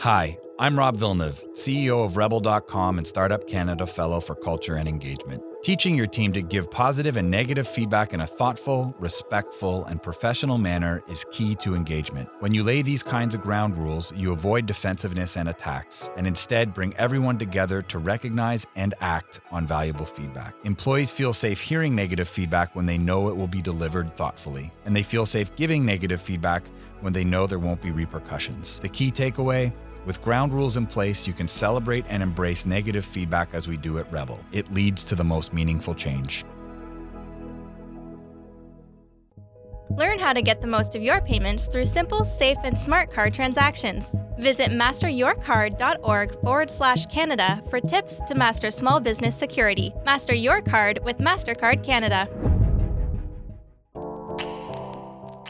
Hi, I'm Rob Villeneuve, CEO of Rebel.com and Startup Canada Fellow for Culture and Engagement. Teaching your team to give positive and negative feedback in a thoughtful, respectful, and professional manner is key to engagement. When you lay these kinds of ground rules, you avoid defensiveness and attacks, and instead bring everyone together to recognize and act on valuable feedback. Employees feel safe hearing negative feedback when they know it will be delivered thoughtfully, and they feel safe giving negative feedback when they know there won't be repercussions. The key takeaway with ground rules in place, you can celebrate and embrace negative feedback as we do at Rebel. It leads to the most meaningful change. Learn how to get the most of your payments through simple, safe, and smart card transactions. Visit masteryourcard.org forward slash Canada for tips to master small business security. Master your card with MasterCard Canada.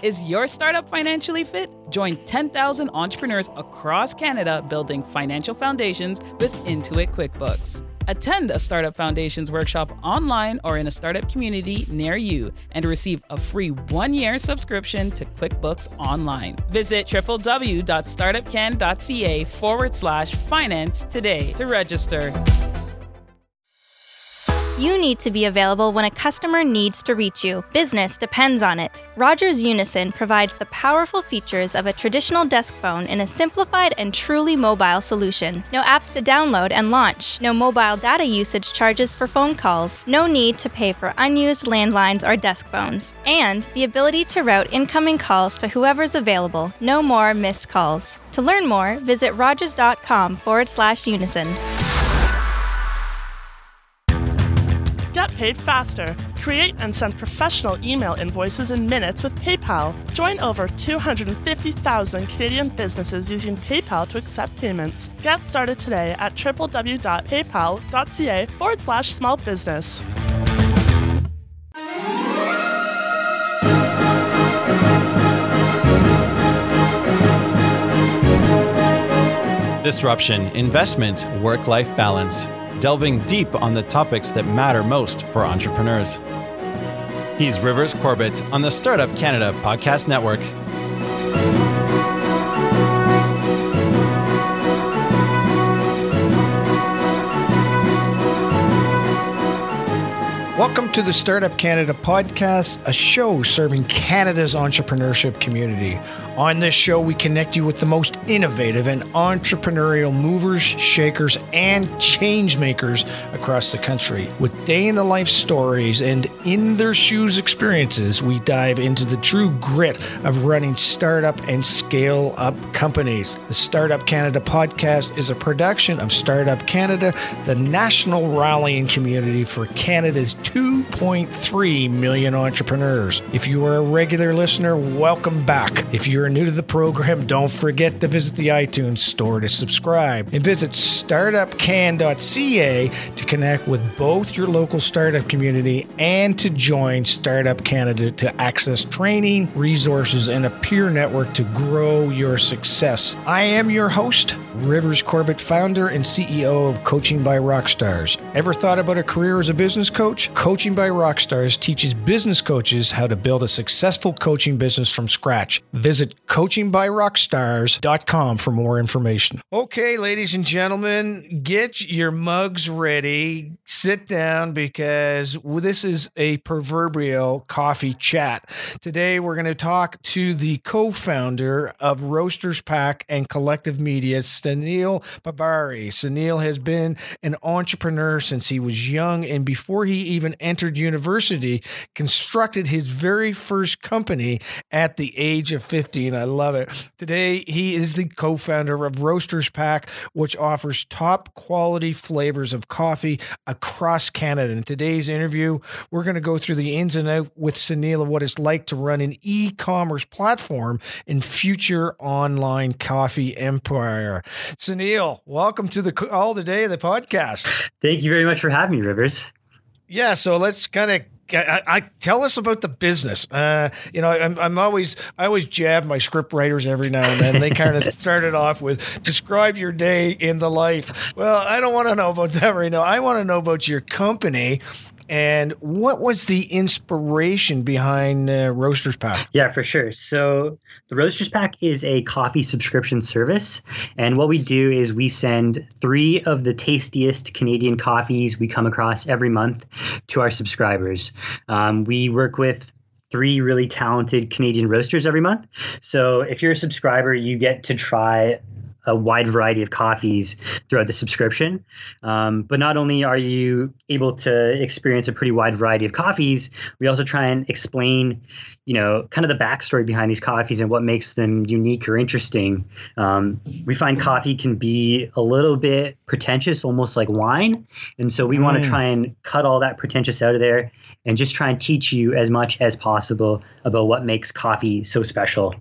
Is your startup financially fit? Join 10,000 entrepreneurs across Canada building financial foundations with Intuit QuickBooks. Attend a Startup Foundations workshop online or in a startup community near you and receive a free one year subscription to QuickBooks Online. Visit www.startupcan.ca forward slash finance today to register. You need to be available when a customer needs to reach you. Business depends on it. Rogers Unison provides the powerful features of a traditional desk phone in a simplified and truly mobile solution. No apps to download and launch. No mobile data usage charges for phone calls. No need to pay for unused landlines or desk phones. And the ability to route incoming calls to whoever's available. No more missed calls. To learn more, visit rogers.com forward slash unison. Get paid faster. Create and send professional email invoices in minutes with PayPal. Join over 250,000 Canadian businesses using PayPal to accept payments. Get started today at www.paypal.ca forward slash small business. Disruption, investment, work life balance delving deep on the topics that matter most for entrepreneurs. He's Rivers Corbett on the Startup Canada Podcast Network. Welcome to the Startup Canada podcast, a show serving Canada's entrepreneurship community. On this show, we connect you with the most innovative and entrepreneurial movers, shakers, and change makers across the country. With day in the life stories and in their shoes experiences, we dive into the true grit of running startup and scale up companies. The Startup Canada podcast is a production of Startup Canada, the national rallying community for Canada's 2.3 million entrepreneurs. If you are a regular listener, welcome back. If you're new to the program, don't forget to visit the iTunes store to subscribe and visit startupcan.ca to connect with both your local startup community and to join Startup Canada to access training, resources, and a peer network to grow your success. I am your host, Rivers Corbett, founder and CEO of Coaching by Rockstars. Ever thought about a career as a business coach? Coaching by Rockstars teaches business coaches how to build a successful coaching business from scratch. Visit coachingbyrockstars.com for more information. Okay, ladies and gentlemen, get your mugs ready. Sit down because this is a proverbial coffee chat. Today, we're going to talk to the co founder of Roasters Pack and Collective Media, Suneal Pabari. Suneal has been an entrepreneur since he was young and before he even entered university, constructed his very first company at the age of 15. I love it. Today, he is the co founder of Roasters Pack, which offers top quality flavors of coffee across Canada. In today's interview, we're going to go through the ins and outs with Suneal of what it's like to run an e commerce platform in future online coffee empire. Suneal, welcome to the All Today, the podcast. Thank you very much for having me, Rivers. Yeah, so let's kind of I, I, tell us about the business. Uh, you know, I'm, I'm always I always jab my script writers every now and then. They kind of started off with describe your day in the life. Well, I don't want to know about that right now. I want to know about your company And what was the inspiration behind uh, Roasters Pack? Yeah, for sure. So the Roasters Pack is a coffee subscription service. And what we do is we send three of the tastiest Canadian coffees we come across every month to our subscribers. Um, we work with three really talented Canadian roasters every month. So if you're a subscriber, you get to try a wide variety of coffees throughout the subscription. Um, but not only are you able to experience a pretty wide variety of coffees, we also try and explain, you know, kind of the backstory behind these coffees and what makes them unique or interesting. Um, we find coffee can be a little bit pretentious, almost like wine. And so we mm. want to try and cut all that pretentious out of there and just try and teach you as much as possible about what makes coffee so special.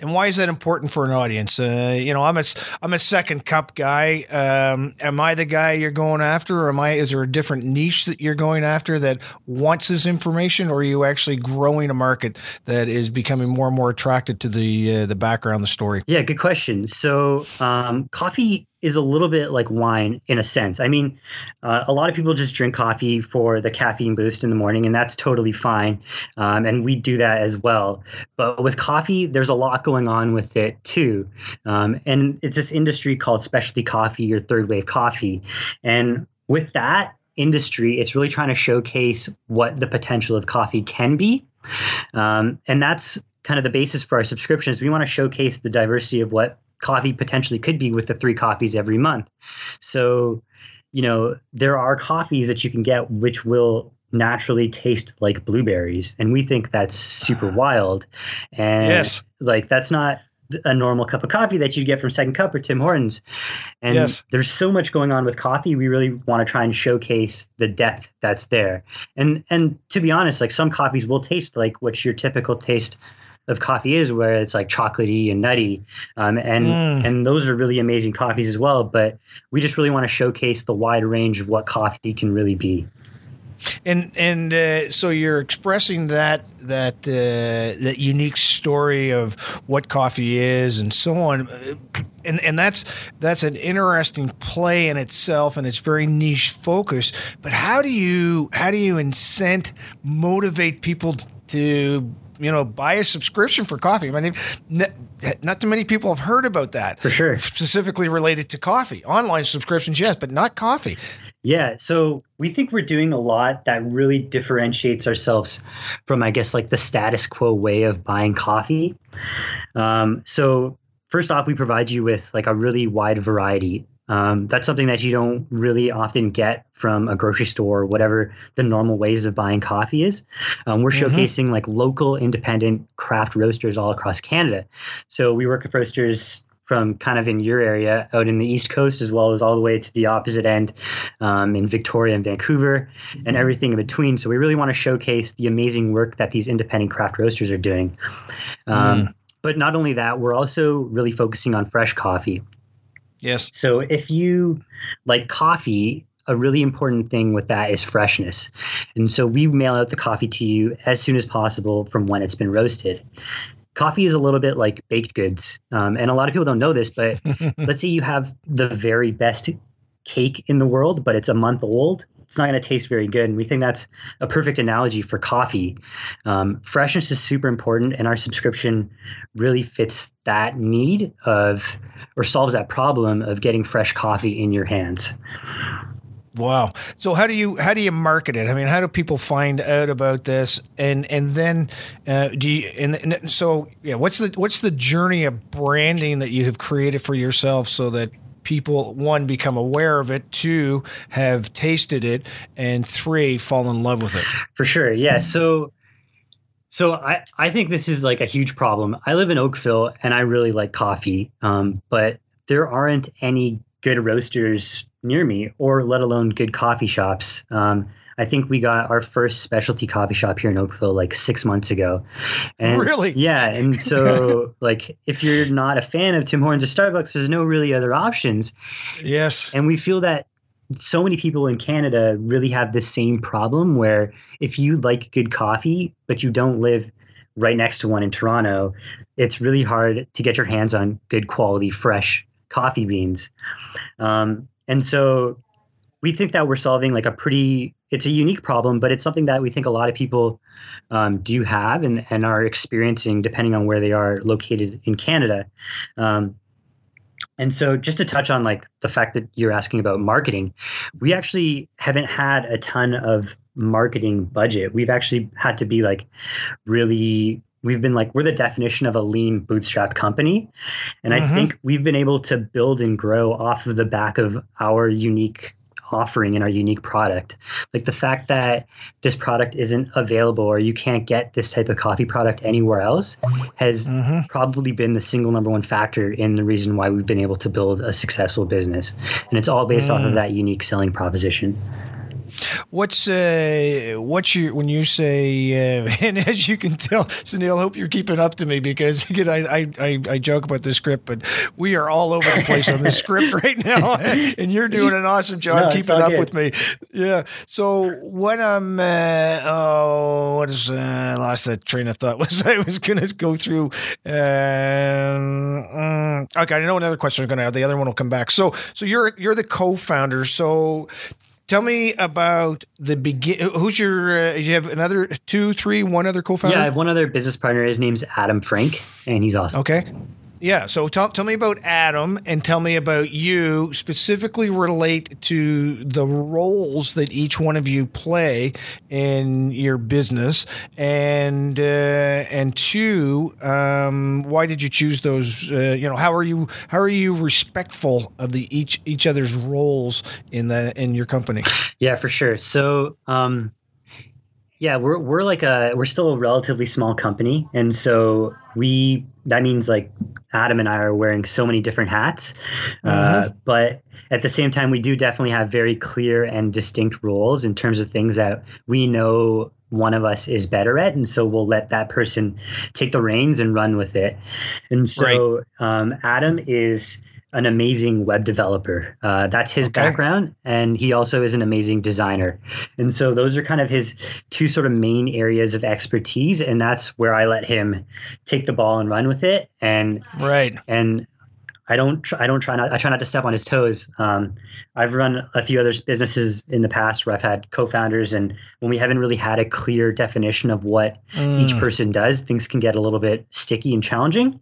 And why is that important for an audience? Uh, you know, I'm a I'm a second cup guy. Um, am I the guy you're going after, or am I? Is there a different niche that you're going after that wants this information, or are you actually growing a market that is becoming more and more attracted to the uh, the background, the story? Yeah, good question. So, um, coffee is a little bit like wine in a sense. I mean, uh, a lot of people just drink coffee for the caffeine boost in the morning, and that's totally fine. Um, and we do that as well. But with coffee, there's a lot going on with it too. Um, and it's this industry called specialty coffee or third wave coffee. And with that industry, it's really trying to showcase what the potential of coffee can be. Um, and that's kind of the basis for our subscriptions. We want to showcase the diversity of what coffee potentially could be with the three coffees every month. So, you know, there are coffees that you can get which will naturally taste like blueberries. And we think that's super ah. wild. And yes. like that's not a normal cup of coffee that you get from Second Cup or Tim Hortons. And yes. there's so much going on with coffee. We really want to try and showcase the depth that's there. And and to be honest, like some coffees will taste like what your typical taste of coffee is, where it's like chocolatey and nutty, um, and mm. and those are really amazing coffees as well. But we just really want to showcase the wide range of what coffee can really be. And and uh, so you're expressing that that uh, that unique story of what coffee is and so on, and and that's that's an interesting play in itself, and it's very niche focused. But how do you how do you incent motivate people to you know, buy a subscription for coffee. I mean, not too many people have heard about that. For sure. Specifically related to coffee. Online subscriptions, yes, but not coffee. Yeah. So we think we're doing a lot that really differentiates ourselves from, I guess, like the status quo way of buying coffee. Um, so, first off, we provide you with like a really wide variety um, that's something that you don't really often get from a grocery store or whatever the normal ways of buying coffee is. Um, we're mm-hmm. showcasing like local independent craft roasters all across Canada. So we work with roasters from kind of in your area out in the East Coast, as well as all the way to the opposite end um, in Victoria and Vancouver and everything in between. So we really want to showcase the amazing work that these independent craft roasters are doing. Um, mm. But not only that, we're also really focusing on fresh coffee. Yes. So if you like coffee, a really important thing with that is freshness. And so we mail out the coffee to you as soon as possible from when it's been roasted. Coffee is a little bit like baked goods. Um, and a lot of people don't know this, but let's say you have the very best cake in the world, but it's a month old. It's not going to taste very good. And we think that's a perfect analogy for coffee. Um, freshness is super important, and our subscription really fits that need of or solves that problem of getting fresh coffee in your hands. Wow. So how do you how do you market it? I mean, how do people find out about this? And and then uh, do you and, and so yeah, what's the what's the journey of branding that you have created for yourself so that people one become aware of it, two have tasted it, and three fall in love with it? For sure. Yeah. So so I, I think this is like a huge problem. I live in Oakville and I really like coffee, um, but there aren't any good roasters near me, or let alone good coffee shops. Um, I think we got our first specialty coffee shop here in Oakville like six months ago. And really? Yeah. And so, like, if you're not a fan of Tim Hortons or Starbucks, there's no really other options. Yes. And we feel that so many people in Canada really have the same problem where if you like good coffee, but you don't live right next to one in Toronto, it's really hard to get your hands on good quality, fresh coffee beans. Um, and so we think that we're solving like a pretty it's a unique problem, but it's something that we think a lot of people um, do have and, and are experiencing depending on where they are located in Canada. Um, and so just to touch on like the fact that you're asking about marketing, we actually haven't had a ton of marketing budget. We've actually had to be like really we've been like we're the definition of a lean bootstrap company and mm-hmm. i think we've been able to build and grow off of the back of our unique offering in our unique product. Like the fact that this product isn't available or you can't get this type of coffee product anywhere else has mm-hmm. probably been the single number one factor in the reason why we've been able to build a successful business. And it's all based mm. off of mm. that unique selling proposition. What's uh, what's your when you say uh, and as you can tell, Suneal, hope you're keeping up to me because again, I, I I joke about the script, but we are all over the place on the script right now, and you're doing an awesome job no, keeping up good. with me. Yeah. So when I'm uh, oh, what is uh, I lost that train of thought. Was I was going to go through? Um, mm, okay, I know another question is going to have. The other one will come back. So so you're you're the co-founder. So Tell me about the begin. Who's your? Uh, you have another two, three, one other co-founder. Yeah, I have one other business partner. His name's Adam Frank, and he's awesome. Okay. Yeah. So tell, tell me about Adam and tell me about you specifically relate to the roles that each one of you play in your business. And, uh, and two, um, why did you choose those? Uh, you know, how are you, how are you respectful of the each, each other's roles in the, in your company? Yeah, for sure. So, um, yeah, we're we're like a we're still a relatively small company, and so we that means like Adam and I are wearing so many different hats, uh, mm-hmm. uh, but at the same time, we do definitely have very clear and distinct roles in terms of things that we know one of us is better at, and so we'll let that person take the reins and run with it. And so right. um, Adam is an amazing web developer. Uh, that's his okay. background, and he also is an amazing designer. And so those are kind of his two sort of main areas of expertise, and that's where I let him take the ball and run with it. And right, and I don't try, I don't try not I try not to step on his toes. Um, I've run a few other businesses in the past where I've had co-founders, and when we haven't really had a clear definition of what mm. each person does, things can get a little bit sticky and challenging.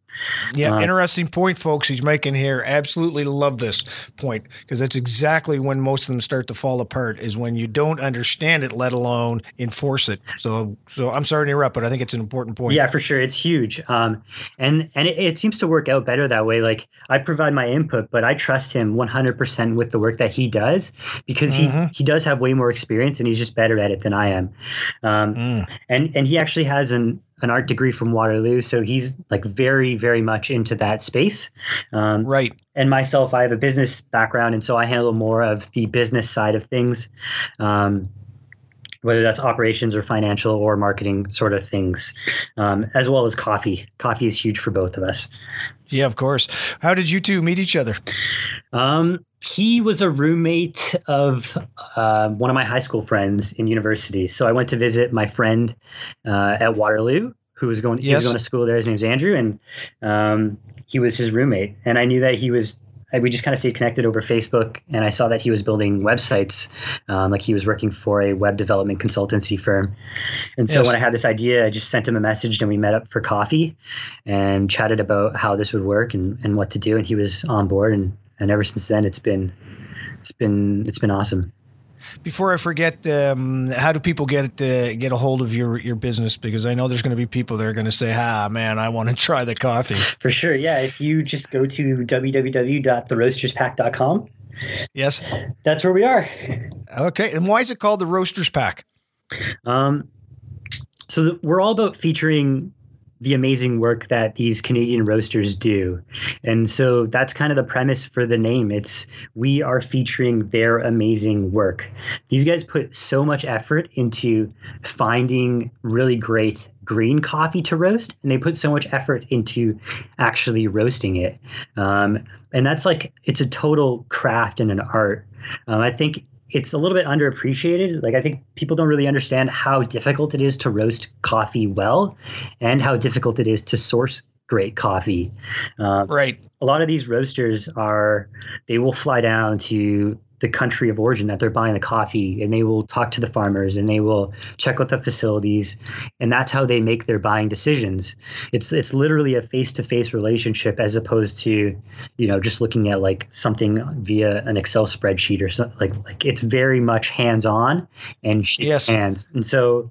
Yeah, uh, interesting point, folks. He's making here. Absolutely love this point because that's exactly when most of them start to fall apart. Is when you don't understand it, let alone enforce it. So, so I'm sorry to interrupt, but I think it's an important point. Yeah, for sure, it's huge. Um, and and it, it seems to work out better that way. Like I provide my input, but I trust him 100% with the work that he does because mm-hmm. he he does have way more experience and he's just better at it than I am. Um, mm. And and he actually has an an art degree from Waterloo, so he's like very, very much into that space. Um, right. And myself, I have a business background, and so I handle more of the business side of things. Um, whether that's operations or financial or marketing sort of things, um, as well as coffee. Coffee is huge for both of us. Yeah, of course. How did you two meet each other? Um, he was a roommate of uh, one of my high school friends in university. So I went to visit my friend uh, at Waterloo, who was going. Yes. He was going to school there. His name's Andrew, and um, he was his roommate. And I knew that he was we just kind of stayed connected over Facebook, and I saw that he was building websites, um, like he was working for a web development consultancy firm. And so yes. when I had this idea, I just sent him a message, and we met up for coffee, and chatted about how this would work and, and what to do, and he was on board, and and ever since then, it's been it's been it's been awesome. Before I forget, um, how do people get uh, get a hold of your your business? Because I know there's going to be people that are going to say, "Ah, man, I want to try the coffee." For sure, yeah. If you just go to www.theroasterspack.com, yes, that's where we are. Okay, and why is it called the Roasters Pack? Um, so we're all about featuring the amazing work that these Canadian roasters do. And so that's kind of the premise for the name. It's we are featuring their amazing work. These guys put so much effort into finding really great green coffee to roast, and they put so much effort into actually roasting it. Um, and that's like, it's a total craft and an art. Um, I think it's a little bit underappreciated. Like I think people don't really understand how difficult it is to roast coffee well, and how difficult it is to source great coffee. Uh, right. A lot of these roasters are they will fly down to the country of origin that they're buying the coffee and they will talk to the farmers and they will check out the facilities and that's how they make their buying decisions. It's it's literally a face-to-face relationship as opposed to you know just looking at like something via an excel spreadsheet or something like like it's very much hands-on and yes. hands. And so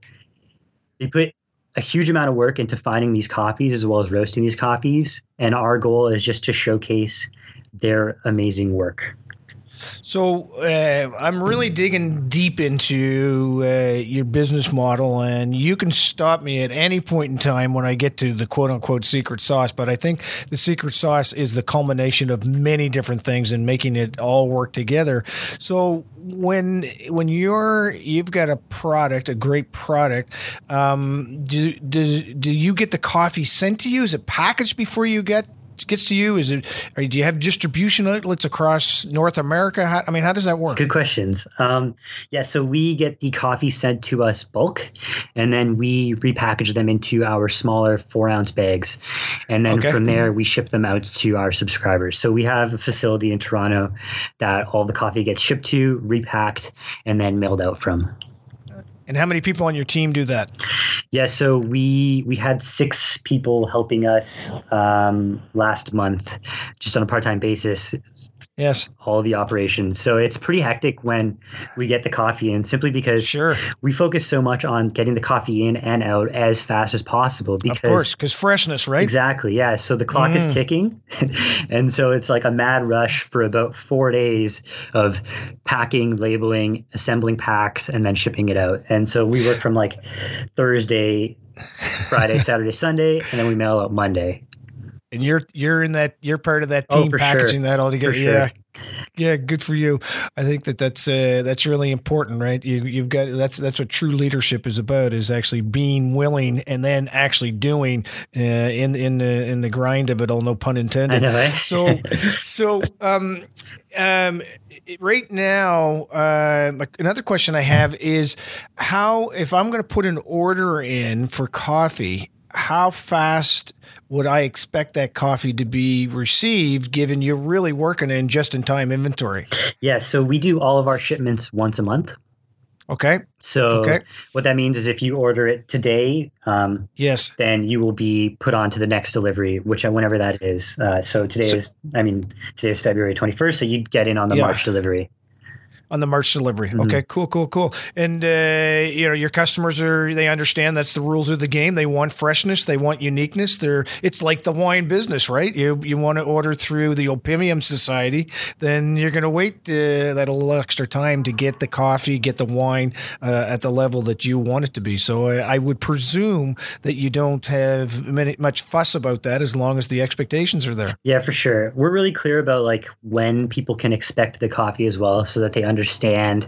they put a huge amount of work into finding these coffees as well as roasting these coffees and our goal is just to showcase their amazing work so uh, I'm really digging deep into uh, your business model, and you can stop me at any point in time when I get to the quote unquote secret sauce. But I think the secret sauce is the culmination of many different things and making it all work together. So when when you're you've got a product, a great product, um, do, do do you get the coffee sent to you? Is it packaged before you get gets to you? Is it? Do you have distribution outlets across North America? How, I mean, how does that work? Good questions. Um, yeah, so we get the coffee sent to us bulk, and then we repackage them into our smaller four ounce bags, and then okay. from there we ship them out to our subscribers. So we have a facility in Toronto that all the coffee gets shipped to, repacked, and then mailed out from. And how many people on your team do that? Yeah, so we we had six people helping us um, last month, just on a part time basis. Yes. All the operations. So it's pretty hectic when we get the coffee in simply because sure. we focus so much on getting the coffee in and out as fast as possible because Of course, cuz freshness, right? Exactly. Yeah, so the clock mm. is ticking. and so it's like a mad rush for about 4 days of packing, labeling, assembling packs and then shipping it out. And so we work from like Thursday, Friday, Saturday, Sunday and then we mail out Monday and you're you're in that you're part of that oh, team oh, packaging sure. that all together. Sure. Yeah, yeah, good for you. I think that that's uh, that's really important, right? You you've got that's that's what true leadership is about is actually being willing and then actually doing uh, in in the in the grind of it all. No pun intended. Know, eh? so so um um right now, uh, another question I have is how, if I'm going to put an order in for coffee, how fast would I expect that coffee to be received given you're really working in just in time inventory? Yeah, so we do all of our shipments once a month. Okay. So okay. what that means is if you order it today, um, yes, then you will be put on to the next delivery, which whenever that is. Uh, so today so, is, I mean, today is February 21st, so you'd get in on the yeah. March delivery on the March delivery. Mm-hmm. Okay, cool, cool, cool. And uh, you know, your customers are they understand that's the rules of the game. They want freshness, they want uniqueness. They're it's like the wine business, right? You you want to order through the Opimian Society, then you're going to wait uh, that little extra time to get the coffee, get the wine uh, at the level that you want it to be. So I, I would presume that you don't have many, much fuss about that as long as the expectations are there. Yeah, for sure. We're really clear about like when people can expect the coffee as well, so that they understand understand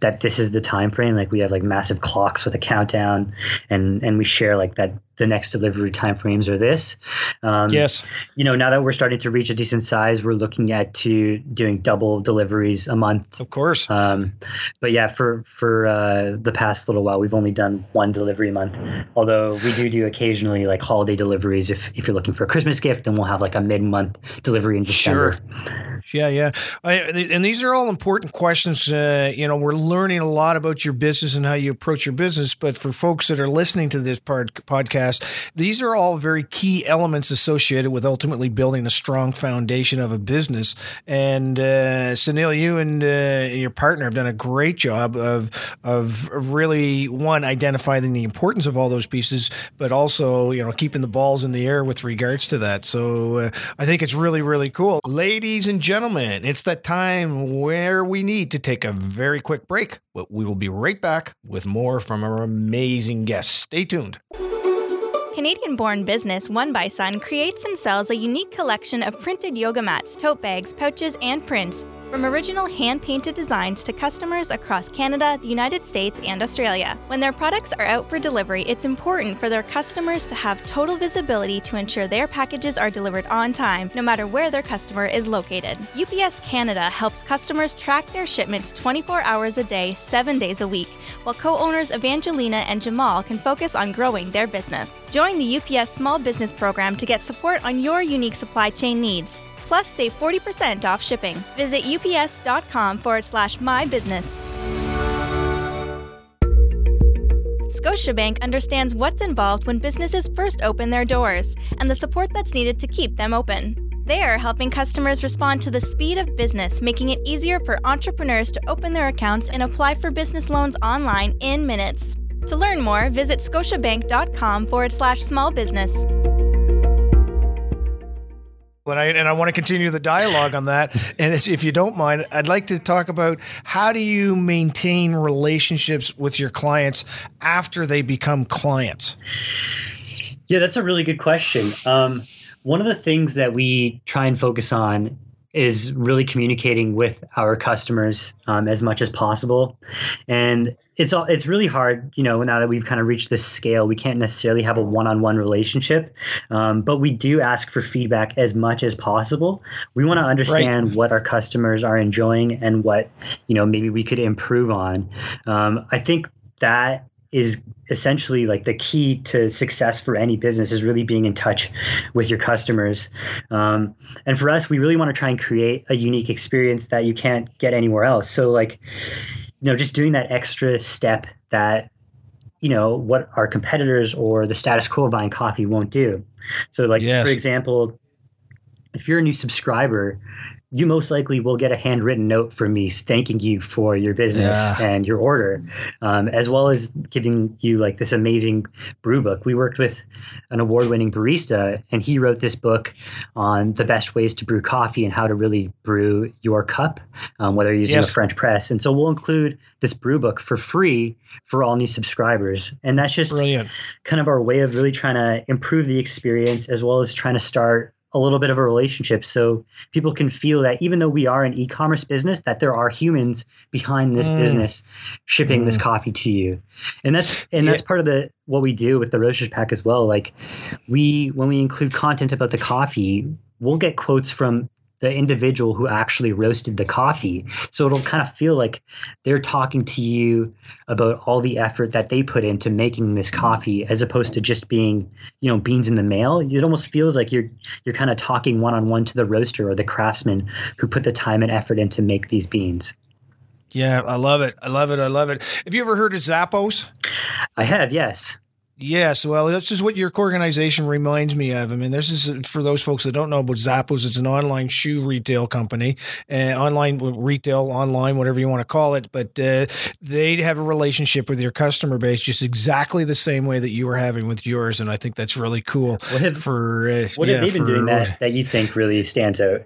that this is the time frame. Like we have like massive clocks with a countdown, and and we share like that the next delivery time frames are this. Um, yes. You know, now that we're starting to reach a decent size, we're looking at to doing double deliveries a month. Of course. Um, but yeah, for for uh, the past little while, we've only done one delivery a month. Although we do do occasionally like holiday deliveries. If if you're looking for a Christmas gift, then we'll have like a mid month delivery in December. Sure. Yeah, yeah. I, and these are all important questions. Uh, you know, we're learning a lot about your business and how you approach your business. But for folks that are listening to this podcast, these are all very key elements associated with ultimately building a strong foundation of a business. And uh, Suneal, you and uh, your partner have done a great job of of really one identifying the importance of all those pieces, but also you know keeping the balls in the air with regards to that. So uh, I think it's really really cool, ladies and gentlemen it's that time where we need to take a very quick break. But we will be right back with more from our amazing guests. Stay tuned. Canadian born business One by Sun creates and sells a unique collection of printed yoga mats, tote bags, pouches, and prints from original hand painted designs to customers across Canada, the United States, and Australia. When their products are out for delivery, it's important for their customers to have total visibility to ensure their packages are delivered on time, no matter where their customer is located. UPS Canada helps customers track their shipments 24 hours a day, 7 days a week, while co owners Evangelina and Jamal can focus on growing their business. Join the UPS Small Business Program to get support on your unique supply chain needs. Plus save 40% off shipping. Visit ups.com forward slash my business. Scotiabank understands what's involved when businesses first open their doors and the support that's needed to keep them open. They are helping customers respond to the speed of business, making it easier for entrepreneurs to open their accounts and apply for business loans online in minutes. To learn more, visit scotiabank.com forward slash small business. And I, and I want to continue the dialogue on that. And if you don't mind, I'd like to talk about how do you maintain relationships with your clients after they become clients? Yeah, that's a really good question. Um, one of the things that we try and focus on is really communicating with our customers um, as much as possible. And it's all it's really hard you know now that we've kind of reached this scale we can't necessarily have a one-on-one relationship um, but we do ask for feedback as much as possible we want to understand right. what our customers are enjoying and what you know maybe we could improve on um, i think that is essentially like the key to success for any business is really being in touch with your customers um, and for us we really want to try and create a unique experience that you can't get anywhere else so like you know, just doing that extra step that, you know, what our competitors or the status quo buying coffee won't do. So, like, yes. for example, if you're a new subscriber, you most likely will get a handwritten note from me thanking you for your business yeah. and your order, um, as well as giving you like this amazing brew book. We worked with an award-winning barista, and he wrote this book on the best ways to brew coffee and how to really brew your cup, um, whether you're using yes. a French press. And so we'll include this brew book for free for all new subscribers, and that's just Brilliant. kind of our way of really trying to improve the experience as well as trying to start a little bit of a relationship so people can feel that even though we are an e-commerce business that there are humans behind this mm. business shipping mm. this coffee to you and that's and that's part of the what we do with the roasters pack as well like we when we include content about the coffee we'll get quotes from the individual who actually roasted the coffee. So it'll kind of feel like they're talking to you about all the effort that they put into making this coffee as opposed to just being, you know, beans in the mail. It almost feels like you're you're kind of talking one on one to the roaster or the craftsman who put the time and effort in to make these beans. Yeah, I love it. I love it. I love it. Have you ever heard of Zappos? I have, yes. Yes, well, this is what your organization reminds me of. I mean, this is for those folks that don't know about Zappos. It's an online shoe retail company, uh, online retail, online, whatever you want to call it. But uh, they have a relationship with your customer base just exactly the same way that you were having with yours, and I think that's really cool. What have, for uh, what yeah, have they been for, doing that that you think really stands out?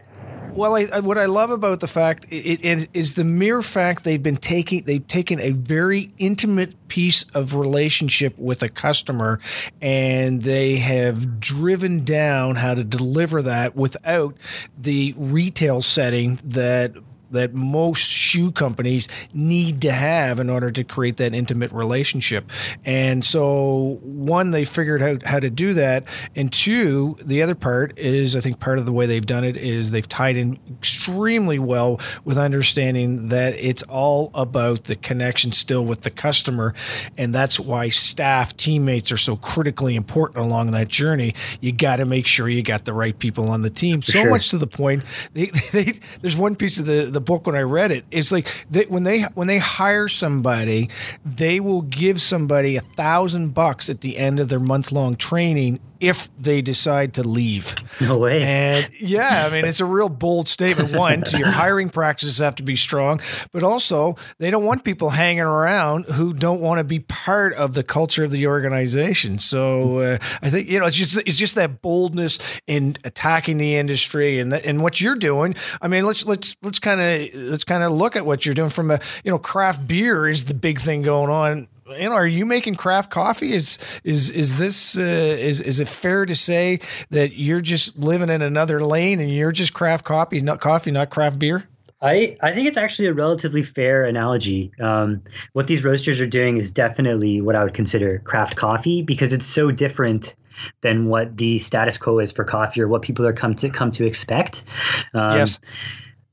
Well, I, I, what I love about the fact it, it is the mere fact they've been taking they've taken a very intimate piece of relationship with a customer, and they have driven down how to deliver that without the retail setting that that most shoe companies need to have in order to create that intimate relationship. And so, one, they figured out how to do that. And two, the other part is I think part of the way they've done it is they've tied in extremely well with understanding that it's all about the connection still with the customer. And that's why staff, teammates are so critically important along that journey. You got to make sure you got the right people on the team. For so sure. much to the point, they, they, there's one piece of the, the the book when I read it. It's like they, when they when they hire somebody, they will give somebody a thousand bucks at the end of their month long training if they decide to leave. No way. And yeah, I mean, it's a real bold statement. One, to your hiring practices have to be strong, but also they don't want people hanging around who don't want to be part of the culture of the organization. So uh, I think you know it's just it's just that boldness in attacking the industry and that, and what you're doing. I mean, let's let's let's kind of let's kind of look at what you're doing from a you know craft beer is the big thing going on you know, are you making craft coffee? Is is is this uh, is is it fair to say that you're just living in another lane and you're just craft coffee, not coffee, not craft beer? I, I think it's actually a relatively fair analogy. Um, what these roasters are doing is definitely what I would consider craft coffee because it's so different than what the status quo is for coffee or what people are come to come to expect. Um, yes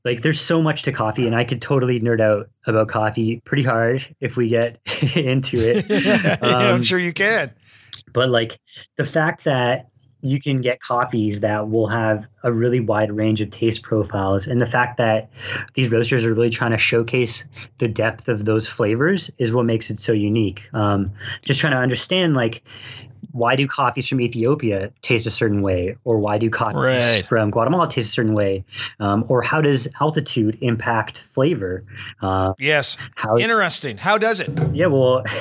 like there's so much to coffee and i could totally nerd out about coffee pretty hard if we get into it um, yeah, i'm sure you can but like the fact that you can get coffees that will have a really wide range of taste profiles. And the fact that these roasters are really trying to showcase the depth of those flavors is what makes it so unique. Um, just trying to understand, like, why do coffees from Ethiopia taste a certain way, or why do coffees Right. from Guatemala taste a certain way, um, or how does altitude impact flavor? Uh, Yes. how Interesting. How does it? yeah, well,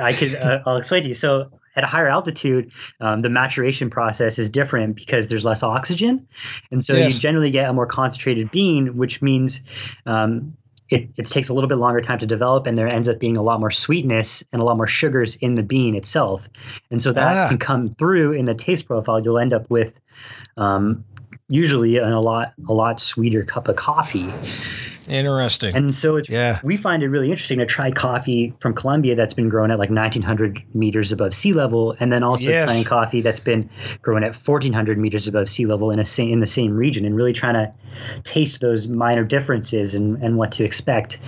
I could. Uh, I'll explain to you. So, at a higher altitude, um, the maturation process is different because there's less oxygen, and so Yes. you generally get a more concentrated bean, which means um, it, it takes a little bit longer time to develop, and there ends up being a lot more sweetness and a lot more sugars in the bean itself, and so that Ah. can come through in the taste profile. You'll end up with. Um, usually a lot a lot sweeter cup of coffee Interesting. and so it's Yeah. we find it really interesting to try coffee from Colombia that's been grown at like 1900 meters above sea level, and then also Yes. trying coffee that's been grown at 1400 meters above sea level in a sa- in the same region, and really trying to taste those minor differences and, and what to expect.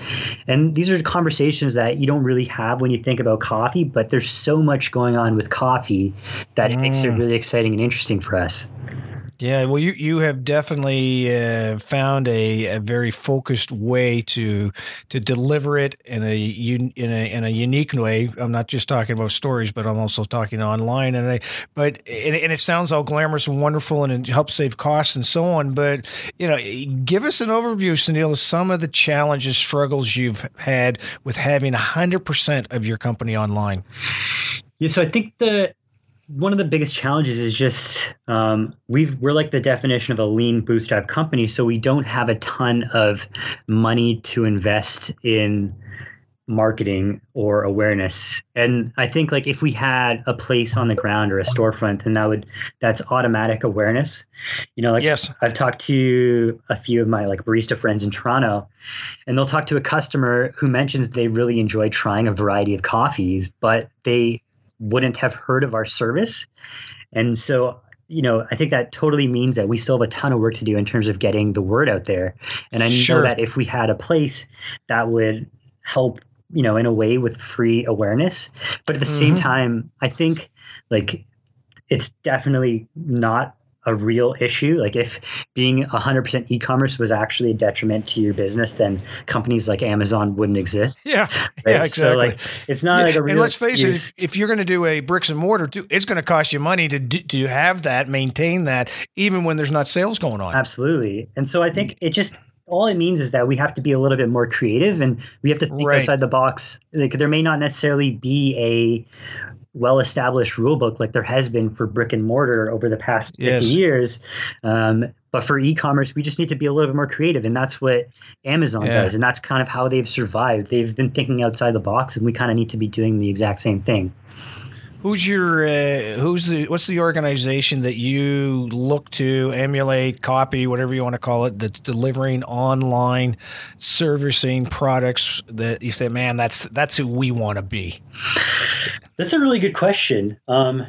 And these are conversations that you don't really have when you think about coffee, but there's so much going on with coffee that it makes it Mm. really exciting and interesting for us. Yeah, well, you you have definitely uh, found a, a very focused way to to deliver it in a in a in a unique way. I'm not just talking about stories, but I'm also talking online. And I, but and, and it sounds all glamorous and wonderful, and it helps save costs and so on. But you know, give us an overview, Suneal, of some of the challenges, struggles you've had with having 100 percent of your company online. Yeah, so I think the one of the biggest challenges is just um, we've we're like the definition of a lean bootstrap company, so we don't have a ton of money to invest in marketing or awareness. And I think like if we had a place on the ground or a storefront, then that would that's automatic awareness. You know, like Yes. I've talked to a few of my like barista friends in Toronto, and they'll talk to a customer who mentions they really enjoy trying a variety of coffees, but they wouldn't have heard of our service. And so, you know, I think that totally means that we still have a ton of work to do in terms of getting the word out there. And I Sure. know that if we had a place that would help, you know, in a way with free awareness, but at the same Mhm. time, I think like it's definitely not a real issue. Like if being 100% e-commerce was actually a detriment to your business, then companies like Amazon wouldn't exist. Yeah, Right? yeah, exactly. So like it's not Yeah, like a real and let's face excuse. it, if, you're going to do a bricks and mortar, too, it's going to cost you money to do- to have that, maintain that, even when there's not sales going on. Absolutely. And so I think it just all it means is that we have to be a little bit more creative and we have to think Right. outside the box. Like there may not necessarily be a well established rule book like there has been for brick and mortar over the past 50 years. Um, but for e-commerce, we just need to be a little bit more creative, and that's what Amazon Yeah. does, and that's kind of how they've survived. They've been thinking outside the box, and we kind of need to be doing the exact same thing. Who's your uh, who's the what's the organization that you look to emulate, copy, whatever you want to call it, that's delivering online servicing products that you say, man, that's that's who we want to be. That's a really good question. Um,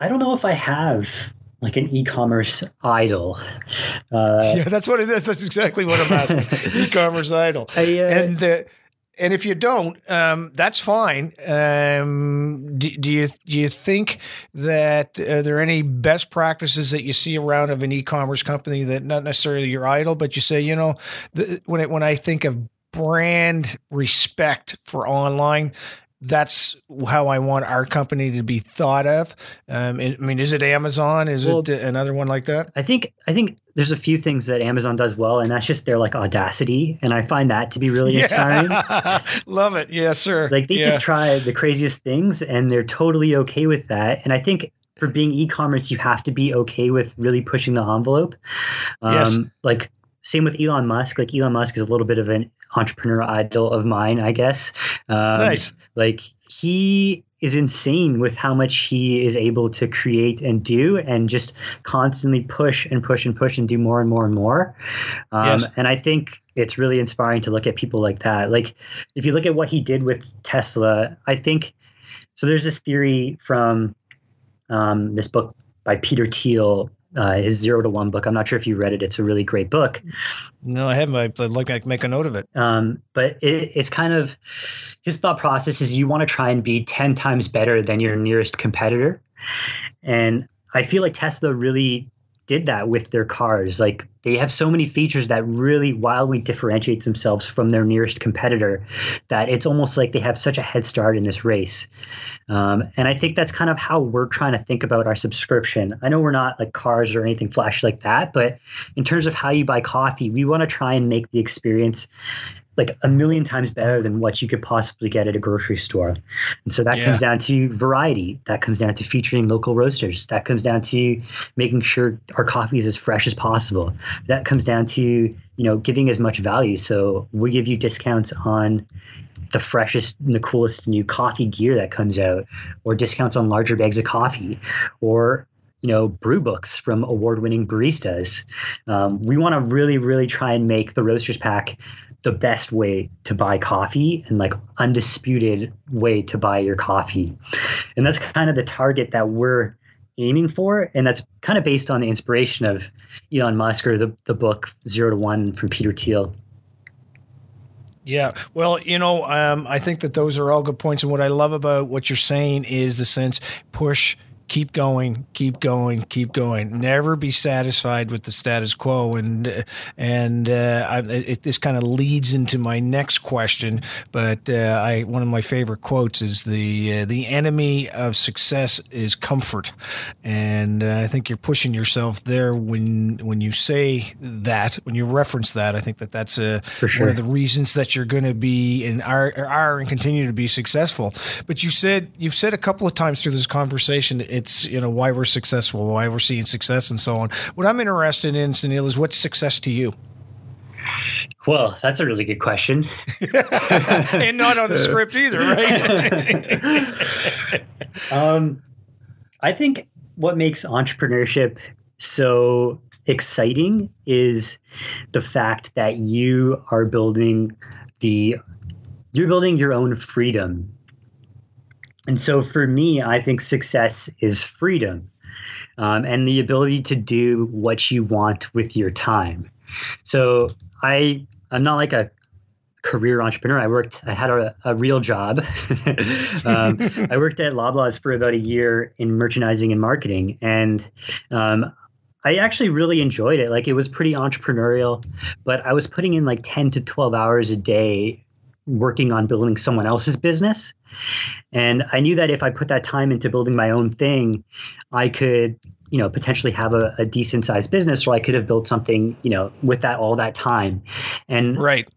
I don't know if I have like an e-commerce idol. Uh, yeah, that's what it is. That's exactly what I'm asking. E-commerce idol. I, uh, and uh, and if you don't, um, that's fine. Um, do, do you do you think that are there any best practices that you see around of an e-commerce company that not necessarily your idol, but you say, you know, the, when it, when I think of brand respect for online. That's how I want our company to be thought of. Um, I mean, is it Amazon? Is Well- it another one like that? I think I think there's a few things that Amazon does well, and that's just their like audacity, and I find that to be really inspiring. Love it. Yes, sir. Like they Yeah. just try the craziest things, and they're totally okay with that. And I think for being e-commerce, you have to be okay with really pushing the envelope. Um, Yes. Like same with Elon Musk. Like Elon Musk is a little bit of an entrepreneur idol of mine, I guess. Um, Nice. Like he is insane with how much he is able to create and do, and just constantly push and push and push and do more and more and more. Um, Yes. And I think it's really inspiring to look at people like that. Like if you look at what he did with Tesla, I think so. There's this theory from um, this book by Peter Thiel. Uh, his zero to one book. I'm not sure if you read it. It's a really great book. No, I haven't. I'd like to make a note of it. Um, but it, it's kind of his thought process is you want to try and be 10 times better than your nearest competitor. And I feel like Tesla really did that with their cars. Like they have so many features that really wildly differentiates themselves from their nearest competitor that it's almost like they have such a head start in this race. Um, and I think that's kind of how we're trying to think about our subscription. I know we're not like cars or anything flashy like that, but in terms of how you buy coffee, we want to try and make the experience like a million times better than what you could possibly get at a grocery store. And so that yeah. comes down to variety. That comes down to featuring local roasters. That comes down to making sure our coffee is as fresh as possible. That comes down to, you know, giving as much value. So we give you discounts on the freshest and the coolest new coffee gear that comes out, or discounts on larger bags of coffee, or you know brew books from award-winning baristas. Um, we want to really, really try and make the Roasters Pack the best way to buy coffee and like undisputed way to buy your coffee. And that's kind of the target that we're aiming for. And that's kind of based on the inspiration of Elon Musk or the, the book Zero to One from Peter Thiel. Yeah. Well, you know, um, I think that those are all good points. And what I love about what you're saying is the sense push keep going, keep going, keep going. Never be satisfied with the status quo. And and uh, I, it, this kind of leads into my next question. But uh, I one of my favorite quotes is the uh, the enemy of success is comfort, and uh, I think you're pushing yourself there when when you say that when you reference that. I think that that's a, uh, sure. one of the reasons that you're going to be and are are and continue to be successful. But you said you've said a couple of times through this conversation it's you know why we're successful, why we're seeing success, and so on. What I'm interested in, Suneal, is what's success to you. Well, that's a really good question. and not on the script either, right? um, I think what makes entrepreneurship so exciting is the fact that you are building the you're building your own freedom and so for me, I think success is freedom um, and the ability to do what you want with your time. So I I'm not like a career entrepreneur. I worked, I had a, a real job. um, I worked at Loblaws for about a year in merchandising and marketing. And um, I actually really enjoyed it. Like it was pretty entrepreneurial, but I was putting in like 10 to 12 hours a day working on building someone else's business. And I knew that if I put that time into building my own thing, I could, you know, potentially have a, a decent sized business or I could have built something, you know, with that all that time. And right.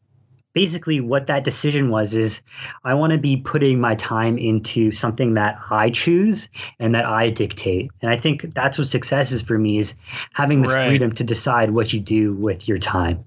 Basically, what that decision was is I want to be putting my time into something that I choose and that I dictate. And I think that's what success is for me is having the right. freedom to decide what you do with your time.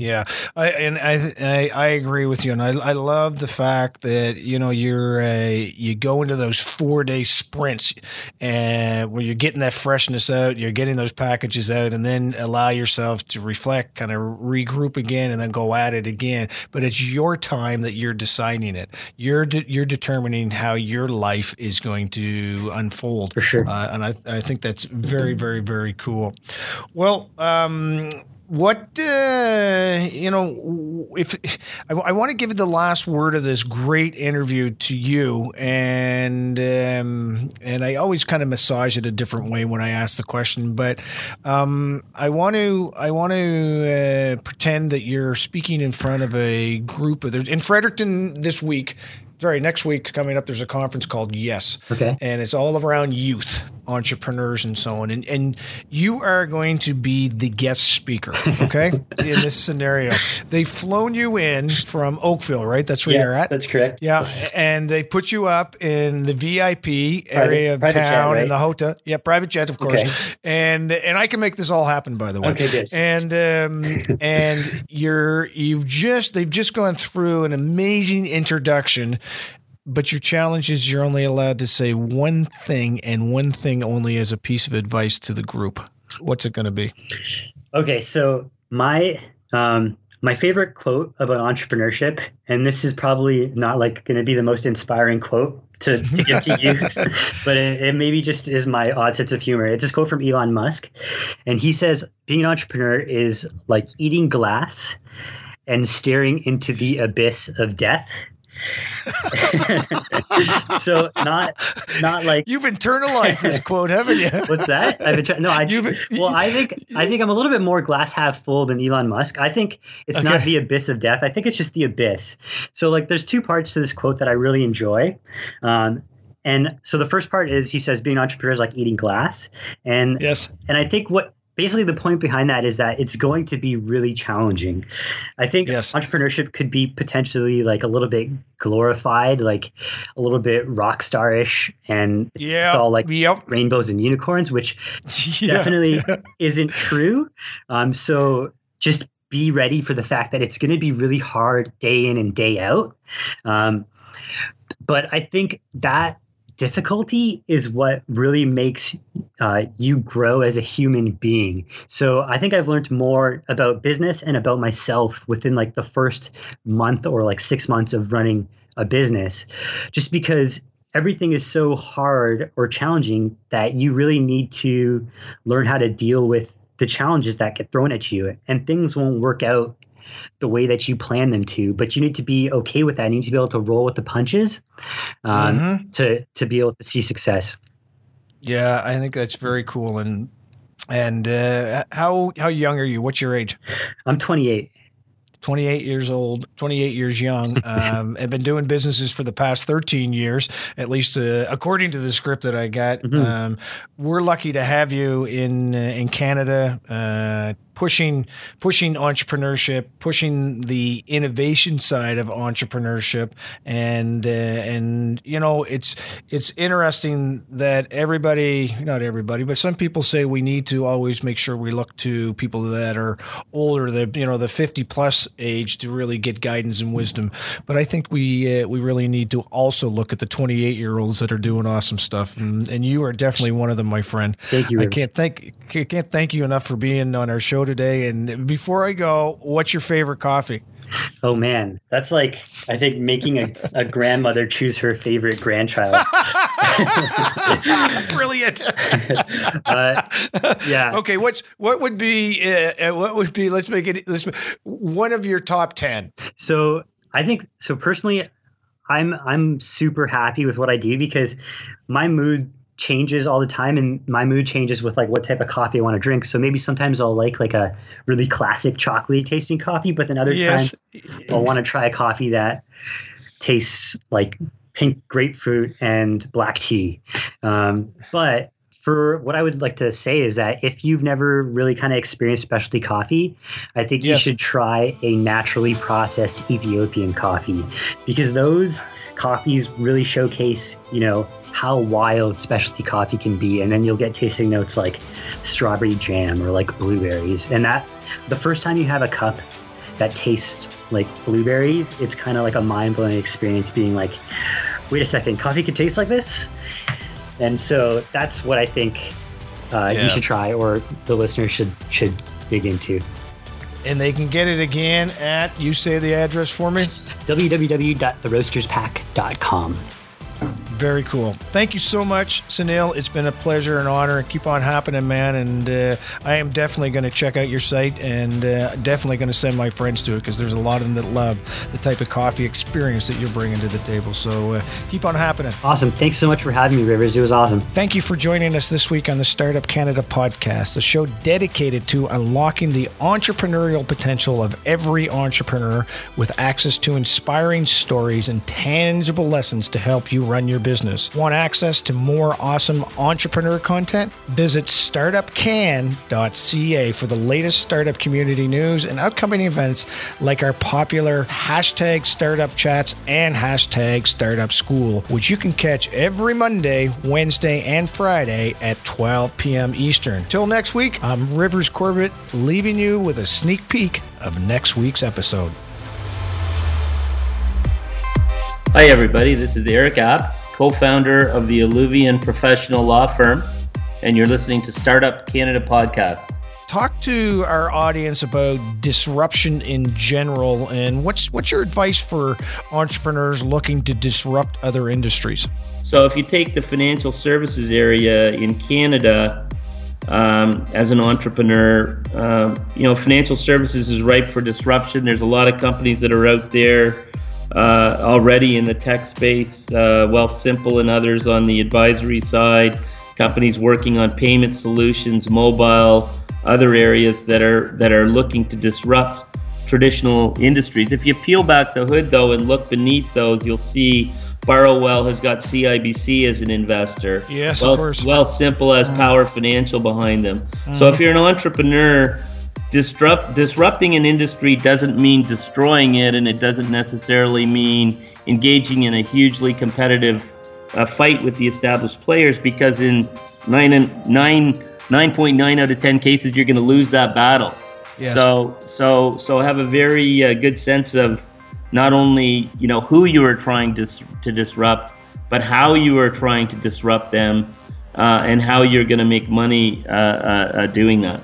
Yeah, I, and I, I, I agree with you, and I I love the fact that you know you're a you go into those four day sprints, and where you're getting that freshness out, you're getting those packages out, and then allow yourself to reflect, kind of regroup again, and then go at it again. But it's your time that you're deciding it. You're de- you're determining how your life is going to unfold. For sure, uh, and I I think that's very very very cool. Well. um what uh, you know if I, I, want to give the last word of this great interview to you and um, and I always kind of massage it a different way when I ask the question but um, I want to I want to uh, pretend that you're speaking in front of a group of in Fredericton this week sorry, next week coming up, there's a conference called Yes. Okay. And it's all around youth, entrepreneurs, and so on. And, and you are going to be the guest speaker, okay, in this scenario. They've flown you in from Oakville, right? That's where yeah, you're at? That's correct. Yeah. And they put you up in the VIP area private, of town right? in the hotel. Yeah, private jet, of course. Okay. And and I can make this all happen, by the way. Okay, good. And um, and you're you've just they've just gone through an amazing introduction but your challenge is you're only allowed to say one thing and one thing only as a piece of advice to the group. What's it going to be? Okay, so my um, my favorite quote about entrepreneurship, and this is probably not like going to be the most inspiring quote to, to give to you, but it, it, maybe just is my odd sense of humor. It's this quote from Elon Musk, and he says, "Being an entrepreneur is like eating glass and staring into the abyss of death." so not not like you've internalized this quote, haven't you? What's that? I've been trying. No, I. well, I think I think I'm a little bit more glass half full than Elon Musk. I think it's okay. not the abyss of death. I think it's just the abyss. So like, there's two parts to this quote that I really enjoy. Um, and so the first part is he says being an entrepreneur is like eating glass. And yes. And I think what basically the point behind that is that it's going to be really challenging. I think yes. entrepreneurship could be potentially like a little bit glorified, like a little bit rock starish, and it's, yep. it's all like yep. rainbows and unicorns, which yeah. definitely isn't true. Um, so just be ready for the fact that it's going to be really hard day in and day out. Um, but I think that difficulty is what really makes uh, you grow as a human being. So I think I've learned more about business and about myself within like the first month or like six months of running a business, just because everything is so hard or challenging that you really need to learn how to deal with the challenges that get thrown at you and things won't work out the way that you plan them to, but you need to be okay with that. You need to be able to roll with the punches um, mm-hmm. to to be able to see success. Yeah, I think that's very cool. And and uh, how how young are you? What's your age? I'm 28. 28 years old, 28 years young. Um, I've been doing businesses for the past 13 years, at least uh, according to the script that I got. Mm-hmm. Um, we're lucky to have you in uh, in Canada. Uh, pushing pushing entrepreneurship, pushing the innovation side of entrepreneurship, and uh, and you know it's it's interesting that everybody, not everybody, but some people say we need to always make sure we look to people that are older, the you know the fifty plus age to really get guidance and wisdom. But I think we uh, we really need to also look at the twenty eight year olds that are doing awesome stuff, and, and you are definitely one of them, my friend. Thank you. I can't thank can't thank you enough for being on our show today. And before I go, what's your favorite coffee? Oh man, that's like I think making a, a grandmother choose her favorite grandchild. Brilliant. uh, yeah. Okay. What's what would be uh, uh, what would be? Let's make it. Let's one of your top ten. So I think so. Personally, I'm I'm super happy with what I do because my mood changes all the time and my mood changes with like what type of coffee I want to drink. So maybe sometimes I'll like like a really classic chocolatey tasting coffee, but then other yes. times I'll want to try a coffee that tastes like pink grapefruit and black tea. Um, but for what I would like to say is that if you've never really kind of experienced specialty coffee, I think yes. you should try a naturally processed Ethiopian coffee because those coffees really showcase, you know, how wild specialty coffee can be. And then you'll get tasting notes like strawberry jam or like blueberries. And that, the first time you have a cup that tastes like blueberries, it's kind of like a mind blowing experience being like, wait a second, coffee could taste like this? And so that's what I think uh, yeah. you should try or the listeners should should dig into. And they can get it again at, you say the address for me? www.theroasterspack.com. Very cool. Thank you so much, Suneal. It's been a pleasure and honor. Keep on happening, man. And uh, I am definitely going to check out your site and uh, definitely going to send my friends to it because there's a lot of them that love the type of coffee experience that you're bringing to the table. So uh, keep on happening. Awesome. Thanks so much for having me, Rivers. It was awesome. Thank you for joining us this week on the Startup Canada podcast, a show dedicated to unlocking the entrepreneurial potential of every entrepreneur with access to inspiring stories and tangible lessons to help you run your business business. Want access to more awesome entrepreneur content? Visit startupcan.ca for the latest startup community news and upcoming events like our popular hashtag startup chats and hashtag startup school, which you can catch every Monday, Wednesday, and Friday at 12 p.m. Eastern. Till next week, I'm Rivers Corbett, leaving you with a sneak peek of next week's episode. Hi, everybody. This is Eric Apps co founder of the Alluvian Professional Law Firm, and you're listening to Startup Canada Podcast. Talk to our audience about disruption in general and what's what's your advice for entrepreneurs looking to disrupt other industries? So, if you take the financial services area in Canada, um, as an entrepreneur. Uh, you know, financial services is ripe for disruption. There's a lot of companies that are out there uh, already in the tech space. Uh, Wealthsimple and others on the advisory side. Companies working on payment solutions, mobile, other areas that are that are looking to disrupt traditional industries. If you peel back the hood though and look beneath those, you'll see Borrowell has got CIBC as an investor. Yes, well, of course. Wealthsimple as Power Financial behind them. So if you're an entrepreneur, disrupt disrupting an industry doesn't mean destroying it, and it doesn't necessarily mean engaging in a hugely competitive uh, fight with the established players. Because in nine and nine nine point nine out of ten cases, you're going to lose that battle. Yes. So so so have a very uh, good sense of not only you know who you are trying to to disrupt, but how you are trying to disrupt them, uh, and how you're going to make money uh, uh, uh, doing that.